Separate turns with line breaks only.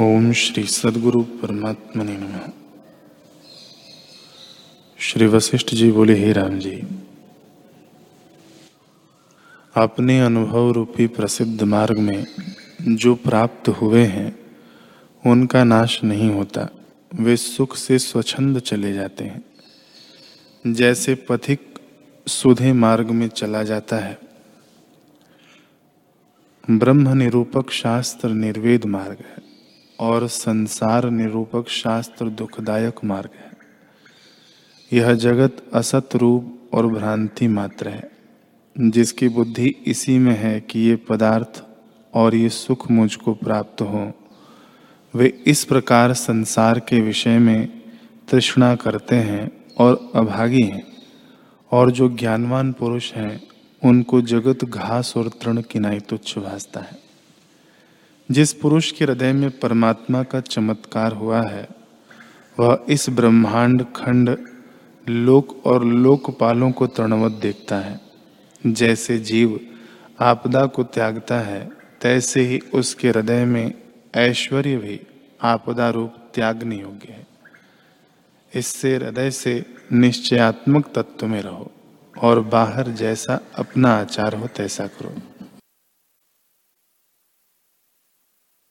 ओम श्री सदगुरु परमात्मा ने नम। श्री वशिष्ठ जी बोले, हे राम जी, अपने अनुभव रूपी प्रसिद्ध मार्ग में जो प्राप्त हुए हैं, उनका नाश नहीं होता। वे सुख से स्वच्छंद चले जाते हैं। जैसे पथिक सुधे मार्ग में चला जाता है। ब्रह्म निरूपक शास्त्र निर्वेद मार्ग है। और संसार निरूपक शास्त्र दुखदायक मार्ग है। यह जगत असत रूप और भ्रांति मात्र है, जिसकी बुद्धि इसी में है कि ये पदार्थ और ये सुख मुझको प्राप्त हो। वे इस प्रकार संसार के विषय में तृष्णा करते हैं और अभागी हैं, और जो ज्ञानवान पुरुष हैं, उनको जगत घास और तृण किनाई तुच्छ भासता है। जिस पुरुष के हृदय में परमात्मा का चमत्कार हुआ है, वह इस ब्रह्मांड खंड लोक और लोकपालों को तृणवत देखता है। जैसे जीव आपदा को त्यागता है, तैसे ही उसके हृदय में ऐश्वर्य भी आपदा रूप त्यागने योग्य है। इससे हृदय से निश्चयात्मक तत्व में रहो और बाहर जैसा अपना आचार हो, तैसा करो।